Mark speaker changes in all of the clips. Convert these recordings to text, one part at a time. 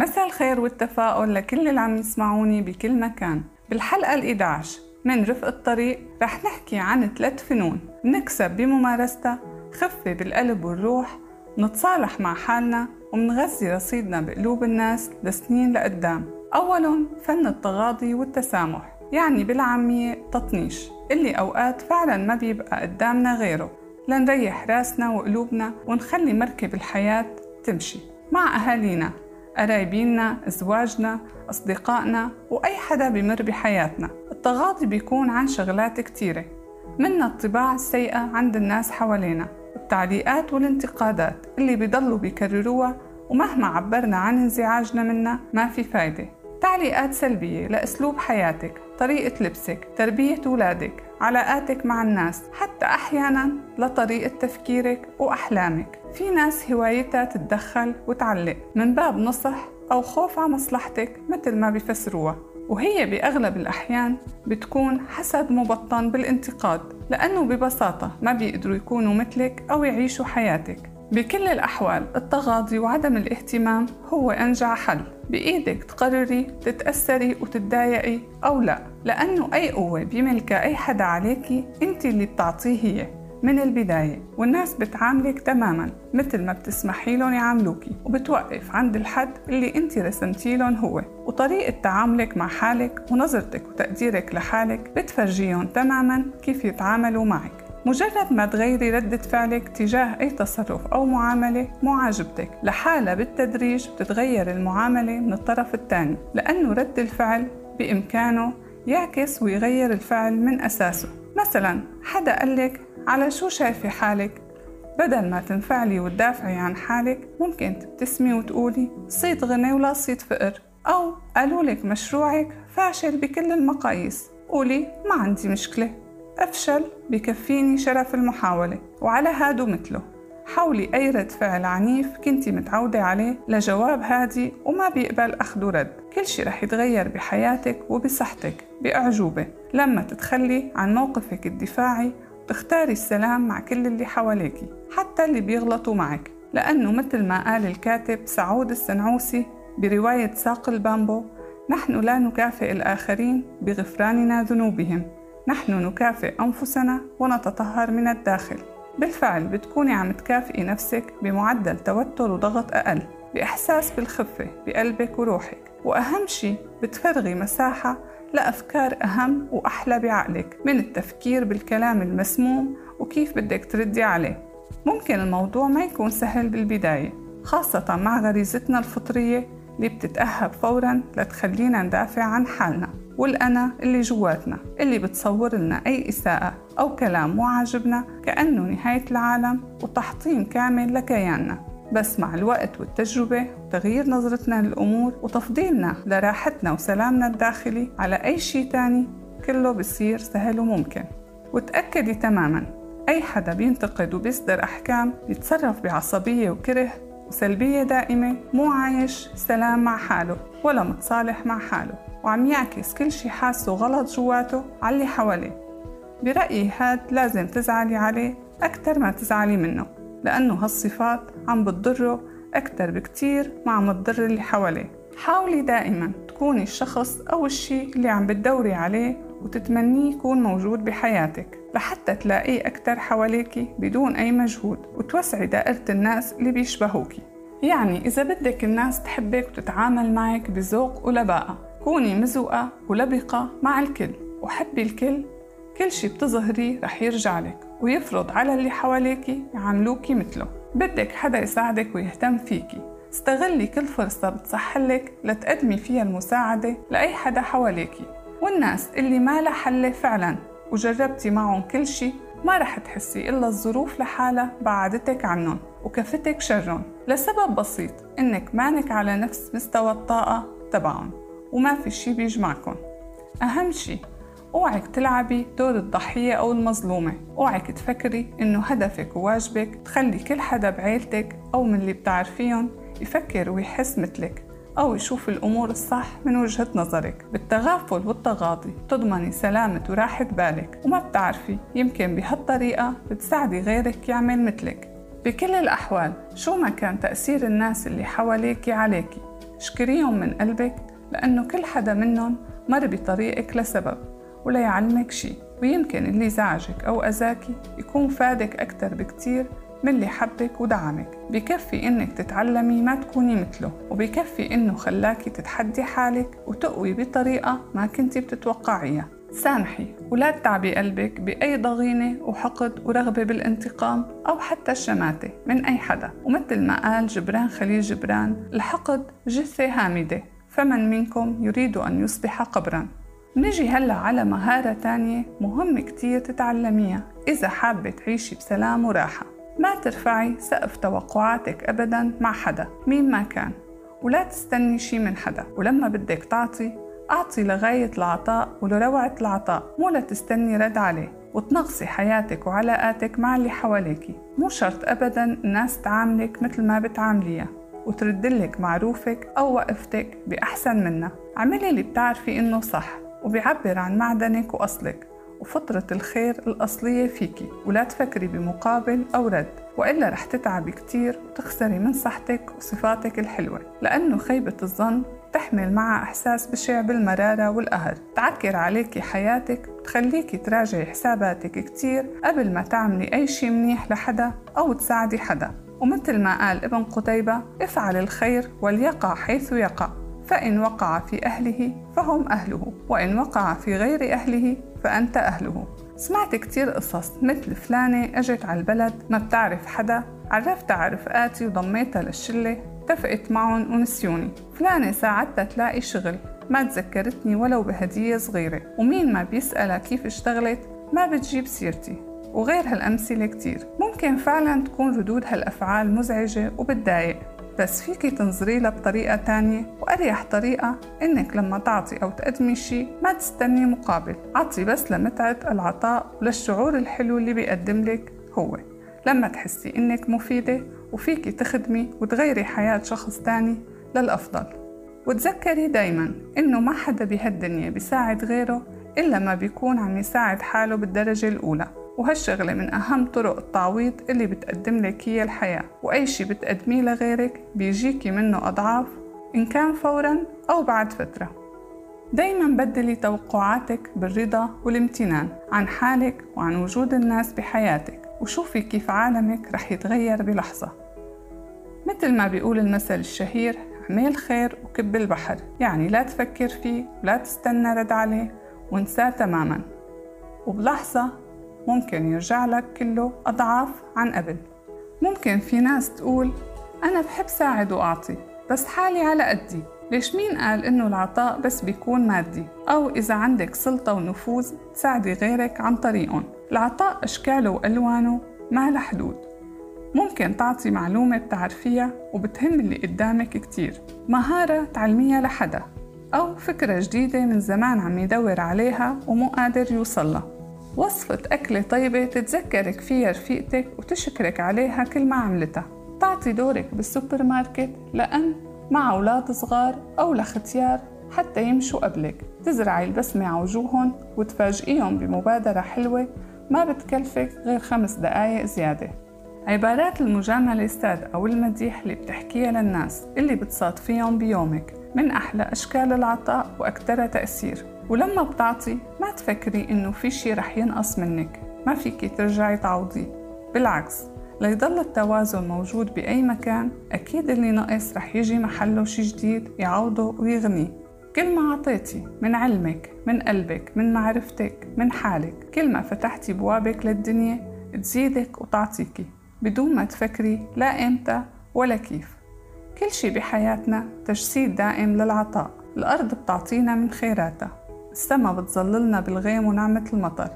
Speaker 1: مساء الخير والتفاؤل لكل اللي عم يسمعوني بكل مكان. بالحلقة ال11 من رفق الطريق رح نحكي عن ثلاث فنون بنكسب بممارستها خفة بالقلب والروح نتصالح مع حالنا ومنغذي رصيدنا بقلوب الناس لسنين لقدام. أولاً فن التغاضي والتسامح يعني بالعامية تطنيش اللي أوقات فعلا ما بيبقى قدامنا غيره. لنريح راسنا وقلوبنا ونخلي مركب الحياة تمشي. مع أهالينا قرايبينا، أزواجنا، أصدقائنا وأي حدا بمر بحياتنا. التغاضي بيكون عن شغلات كتيرة. منها الطباع السيئة عند الناس حوالينا. التعليقات والانتقادات اللي بيضلوا بيكرروها ومهما عبرنا عن انزعاجنا منها ما في فايدة. تعليقات سلبية لأسلوب حياتك طريقة لبسك تربية أولادك علاقاتك مع الناس حتى أحيانا لطريقة تفكيرك وأحلامك. في ناس هوايتها تتدخل وتعلق من باب نصح أو خوف على مصلحتك مثل ما بيفسروها وهي بأغلب الأحيان بتكون حسد مبطن بالانتقاد لأنه ببساطة ما بيقدروا يكونوا مثلك أو يعيشوا حياتك. بكل الأحوال التغاضي وعدم الاهتمام هو أنجع حل. بإيدك تقرري تتأثري وتتضايقي أو لا. لأنه أي قوة بيملكها أي حدا عليكي أنت اللي بتعطيه هي من البداية والناس بتعاملك تماما مثل ما بتسمحي لهم يعاملوكي. وبتوقف عند الحد اللي أنت رسمتي لهم هو. وطريقة تعاملك مع حالك ونظرتك وتقديرك لحالك بتفرجيهم تماما كيف يتعاملوا معك. مجرد ما تغيري ردة فعلك تجاه أي تصرف أو معاملة مو عاجبتك لحالها بالتدريج بتتغير المعاملة من الطرف الثاني لأنه رد الفعل بإمكانه يعكس ويغير الفعل من أساسه. مثلا حدا قالك على شو شايفة حالك؟ بدل ما تنفعلي وتدافعي عن حالك ممكن تبتسمي وتقولي صيت غنى ولا صيت فقر أو قالوا لك مشروعك فاشل بكل المقاييس قولي ما عندي مشكلة أفشل بكفيني شرف المحاولة وعلى هادو مثله. حاولي أي رد فعل عنيف كنتي متعودة عليه لجواب هادي وما بيقبل أخذ ورد. كل شي رح يتغير بحياتك وبصحتك بأعجوبة. لما تتخلي عن موقفك الدفاعي وتختاري السلام مع كل اللي حواليكي حتى اللي بيغلطوا معك. لأنه مثل ما قال الكاتب سعود السنعوسي برواية ساق البامبو نحن لا نكافئ الآخرين بغفراننا ذنوبهم. نحن نكافئ أنفسنا ونتطهر من الداخل. بالفعل بتكوني عم تكافئي نفسك بمعدل توتر وضغط أقل بإحساس بالخفة بقلبك وروحك. وأهم شي بتفرغي مساحة لأفكار أهم وأحلى بعقلك من التفكير بالكلام المسموم وكيف بدك تردي عليه. ممكن الموضوع ما يكون سهل بالبداية خاصة مع غريزتنا الفطرية اللي بتتأهب فورا لتخلينا ندافع عن حالنا. والأنا اللي جواتنا اللي بتصور لنا أي إساءة أو كلام مو عاجبنا كأنه نهاية العالم وتحطيم كامل لكياننا. بس مع الوقت والتجربة وتغيير نظرتنا للأمور وتفضيلنا لراحتنا وسلامنا الداخلي على أي شيء تاني كله بصير سهل وممكن. وتأكدي تماما أي حدا بينتقد وبيصدر أحكام بيتصرف بعصبية وكره وسلبية دائمة مو عايش سلام مع حاله ولا متصالح مع حاله. وعم يعكس كل شي حاسه غلط جواته على اللي حواليه. برأيي هاد لازم تزعلي عليه أكتر ما تزعلي منه لأنه هالصفات عم بتضره أكتر بكتير ما عم تضر اللي حواليه. حاولي دائما تكوني الشخص أو الشي اللي عم بتدوري عليه وتتمنيه يكون موجود بحياتك لحتى تلاقيه أكتر حواليكي بدون أي مجهود وتوسعي دائرة الناس اللي بيشبهوكي. يعني إذا بدك الناس تحبك وتتعامل معك بذوق ولباقة. كوني مزوقة ولبقة مع الكل وحبي الكل. كل شي بتظهريه رح يرجع لك ويفرض على اللي حواليكي يعاملوكي مثله. بدك حدا يساعدك ويهتم فيكي. استغلي كل فرصة بتسحلك لتقدمي فيها المساعدة لأي حدا حواليكي. والناس اللي ما لها حل فعلا وجربتي معهم كل شي ما رح تحسي إلا الظروف لحالها بعدتك عنهم وكفتك شرهم. لسبب بسيط إنك مانك على نفس مستوى الطاقة تبعهم. وما في شي بيجمعكم. أهم شي أوعك تلعبي دور الضحية أو المظلومة. أوعك تفكري إنه هدفك وواجبك تخلي كل حدا بعيلتك أو من اللي بتعرفيهم يفكر ويحس مثلك أو يشوف الأمور الصح من وجهة نظرك. بالتغافل والتغاضي تضمني سلامة وراحة بالك. وما بتعرفي يمكن بهالطريقة بتساعدي غيرك يعمل مثلك. بكل الأحوال شو ما كان تأثير الناس اللي حواليك عليكي؟ اشكريهم من قلبك. لأنه كل حدا منهم مر بطريقك لسبب وليعلمك شي. ويمكن اللي زعجك أو أذاكي يكون فادك أكتر بكتير من اللي حبك ودعمك. بكفي إنك تتعلمي ما تكوني مثله وبكفي إنه خلاكي تتحدي حالك وتقوي بطريقة ما كنتي بتتوقعيها. سامحي ولا تتعبي قلبك بأي ضغينة وحقد ورغبة بالانتقام أو حتى الشماتة من أي حدا. ومثل ما قال جبران خليل جبران الحقد جثة هامدة. فمن منكم يريد أن يصبح قبرا؟ نجي هلا على مهارة تانية مهم كتير تتعلميها. إذا حابة تعيشي بسلام وراحة ما ترفعي سقف توقعاتك أبدا مع حدا مين ما كان. ولا تستني شي من حدا. ولما بدك تعطي أعطي لغاية العطاء ولروعة العطاء مو لتستني رد عليه. وتنغصي حياتك وعلاقاتك مع اللي حواليكي. مو شرط أبدا الناس تعاملك مثل ما بتعامليها. وتردلك معروفك أو وقفتك بأحسن منها عملي اللي بتعرفي إنه صح وبيعبر عن معدنك وأصلك وفطرة الخير الأصلية فيكي ولا تفكري بمقابل أو رد وإلا رح تتعبي كتير وتخسري من صحتك وصفاتك الحلوة لأنه خيبة الظن تحمل معها إحساس بشع بالمرارة والقهر تعكر عليكي حياتك وتخليكي تراجعي حساباتك كتير قبل ما تعملي أي شي منيح لحدا أو تساعدي حدا. ومثل ما قال ابن قتيبة افعل الخير وليقع حيث يقع فإن وقع في أهله فهم أهله وإن وقع في غير أهله فأنت أهله. سمعت كتير قصص مثل فلانة أجت على البلد ما بتعرف حدا عرفتها على رفقاتي وضميتها للشلة اتفقت معهم ونسيوني. فلانة ساعدتها تلاقي شغل ما تذكرتني ولو بهدية صغيرة ومين ما بيسألها كيف اشتغلت ما بتجيب سيرتي. وغير هالأمثلة كتير. ممكن فعلا تكون ردود هالأفعال مزعجة وبتضايق بس فيكي تنظري لها بطريقة تانية وأريح طريقة إنك لما تعطي أو تقدمي شي ما تستني مقابل. عطي بس لمتعة العطاء وللشعور الحلو اللي بيقدم لك هو. لما تحسي إنك مفيدة وفيكي تخدمي وتغيري حياة شخص تاني للأفضل. وتذكري دايما إنه ما حدا بهالدنيا بيساعد غيره إلا ما بيكون عم يساعد حاله بالدرجة الأولى. وهالشغلة من أهم طرق التعويض اللي بتقدم لك هي الحياة وأي شي بتقدميه لغيرك بيجيكي منه أضعاف إن كان فورا أو بعد فترة. دايما بدلي توقعاتك بالرضا والامتنان عن حالك وعن وجود الناس بحياتك وشوفي كيف عالمك رح يتغير بلحظة. مثل ما بيقول المثل الشهير اعمل خير وكب البحر. يعني لا تفكر فيه ولا تستنى رد عليه وانساه تماما. وبلحظة ممكن يرجع لك كله أضعاف عن قبل. ممكن في ناس تقول أنا بحب ساعد وأعطي بس حالي على قدي. ليش مين قال إنه العطاء بس بيكون مادي؟ أو إذا عندك سلطة ونفوذ تساعدي غيرك عن طريقهم. العطاء أشكاله وألوانه ما لها حدود. ممكن تعطي معلومة بتعرفيها وبتهم اللي قدامك كتير. مهارة تعلميها لحدا. أو فكرة جديدة من زمان عم يدور عليها ومو قادر يوصلها. وصفة أكلة طيبة تتذكرك فيها رفيقتك وتشكرك عليها كل ما عملتها. تعطي دورك بالسوبر ماركت لأن مع أولاد صغار أو لختيار حتى يمشوا قبلك. تزرعي البسمة على وجوههم وتفاجئيهم بمبادرة حلوة ما بتكلفك غير خمس دقايق زيادة. عبارات المجاملة السادة أو المديح اللي بتحكيها للناس اللي بتصادفيهم بيومك من أحلى أشكال العطاء وأكثرها تأثير. ولما بتعطي ما تفكري إنه في شي رح ينقص منك. ما فيكي ترجعي تعوضيه بالعكس ليضل التوازن موجود بأي مكان أكيد اللي نقص رح يجي محله شي جديد يعوضه ويغنيه كل ما عطيتي من علمك من قلبك من معرفتك من حالك كل ما فتحتي بوابك للدنيا تزيدك وتعطيكي. بدون ما تفكري لا إمتى ولا كيف. كل شي بحياتنا تجسيد دائم للعطاء. الأرض بتعطينا من خيراتها. السما بتظللنا بالغيم ونعمة المطر.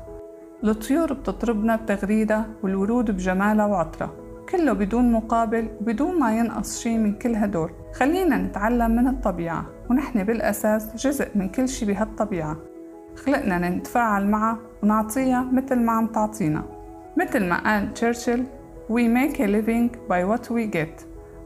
Speaker 1: الطيور بتطربنا بتغريدها والورود بجمالها وعطرها كله بدون مقابل وبدون ما ينقص شي من كل هدول. خلينا نتعلم من الطبيعة ونحن بالأساس جزء من كل شي بهالطبيعة. خلقنا نتفاعل معها ونعطيها مثل ما عم تعطينا. مثل ما قال تشرشل We make a living by what we get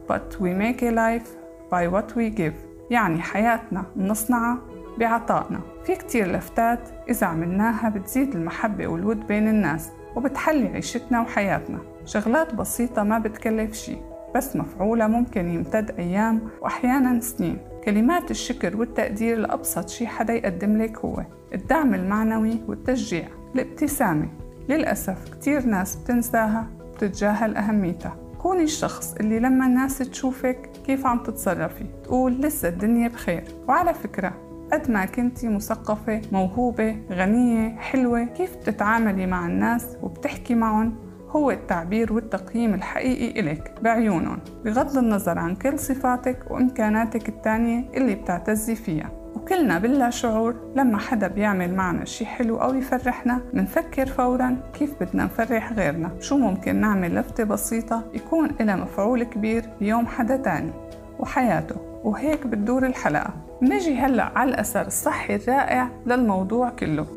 Speaker 1: but we make a life by what we give. يعني حياتنا بنصنعها بعطائنا. في كتير لفتات إذا عملناها بتزيد المحبة والود بين الناس وبتحلي عيشتنا وحياتنا. شغلات بسيطة ما بتكلف شي بس مفعولها ممكن يمتد أيام وأحيانا سنين. كلمات الشكر والتقدير لأبسط شي حدا يقدم لك هو. الدعم المعنوي والتشجيع الابتسامة. للأسف كتير ناس بتنساها وبتتجاهل أهميتها. كوني الشخص اللي لما الناس تشوفك كيف عم تتصرفي تقول لسه الدنيا بخير. وعلى فكرة قد ما كنتي مثقفة موهوبة غنية حلوة. كيف بتتعاملي مع الناس وبتحكي معهم؟ هو التعبير والتقييم الحقيقي إلك بعيونهم بغض النظر عن كل صفاتك وإمكاناتك التانية اللي بتعتزي فيها. وكلنا بلا شعور لما حدا بيعمل معنا شي حلو أو يفرحنا منفكر فورا كيف بدنا نفرح غيرنا؟ شو ممكن نعمل لفتة بسيطة يكون إلها مفعول كبير بيوم حدا تاني؟ وحياته. وهيك بتدور الحلقة. نجي هلأ على الأثر الصحي الرائع للموضوع كله.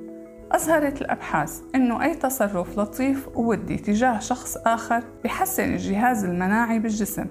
Speaker 1: أظهرت الأبحاث أنه أي تصرف لطيف وودي تجاه شخص آخر بحسن الجهاز المناعي بالجسم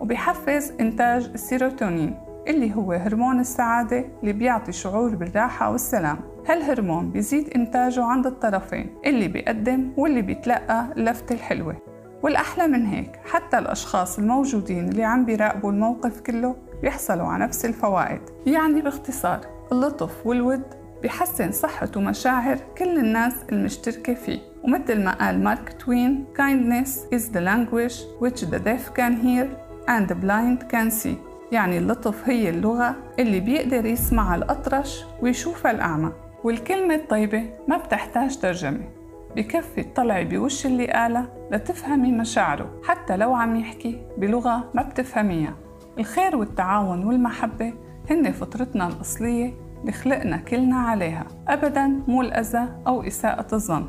Speaker 1: وبحفز إنتاج السيروتونين اللي هو هرمون السعادة اللي بيعطي شعور بالراحة والسلام. هالهرمون بيزيد إنتاجه عند الطرفين اللي بيقدم واللي بيتلقى اللفتة الحلوة. والأحلى من هيك حتى الأشخاص الموجودين اللي عم بيراقبوا الموقف كله بيحصلوا على نفس الفوائد. يعني باختصار اللطف والود بيحسن صحة ومشاعر كل الناس المشتركة فيه. ومثل ما قال مارك توين kindness is the language which the deaf can hear and the blind can see. يعني اللطف هي اللغة اللي بيقدر يسمع الأطرش ويشوفها الأعمى. والكلمة الطيبة ما بتحتاج ترجمة. بكفي تطلعي بوش اللي قالها لتفهمي مشاعره. حتى لو عم يحكي بلغة ما بتفهميها. الخير والتعاون والمحبة هن فطرتنا الأصلية اللي خلقنا كلنا عليها أبدا مو الأذى أو إساءة الظن.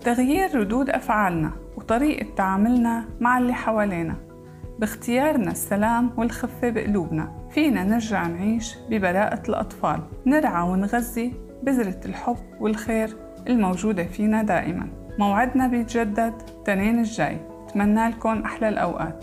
Speaker 1: تغيير ردود أفعالنا وطريقة تعاملنا مع اللي حوالينا. باختيارنا السلام والخفة بقلوبنا فينا نرجع نعيش ببراءة الأطفال. نرعى ونغذي بذرة الحب والخير الموجودة فينا دائما. موعدنا بيتجدد تنين الجاي. أتمنى لكم أحلى الأوقات.